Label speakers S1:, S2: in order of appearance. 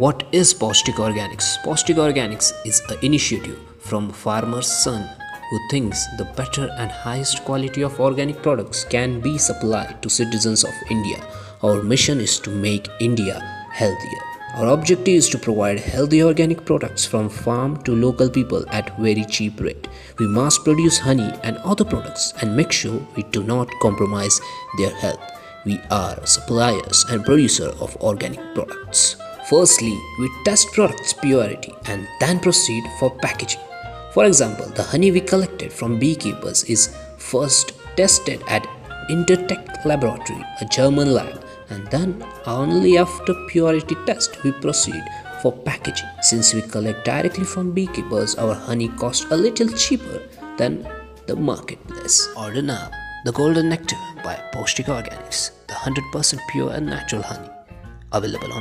S1: What is Paustik Organics? Paustik Organics is an initiative from farmer's son who thinks the better and highest quality of organic products can be supplied to citizens of India. Our mission is to make India healthier. Our objective is to provide healthy organic products from farm to local people at very cheap rate. We mass produce honey and other products and make sure we do not compromise their health. We are suppliers and producer of organic products. Firstly, we test products purity and then proceed for packaging. For example, the honey we collected from beekeepers is first tested at Intertek Laboratory, a German lab, and then only after purity test we proceed for packaging. Since we collect directly from beekeepers, our honey costs a little cheaper than the marketplace. Order now the Golden Nectar by Paustik Organics, the 100% pure and natural honey, available on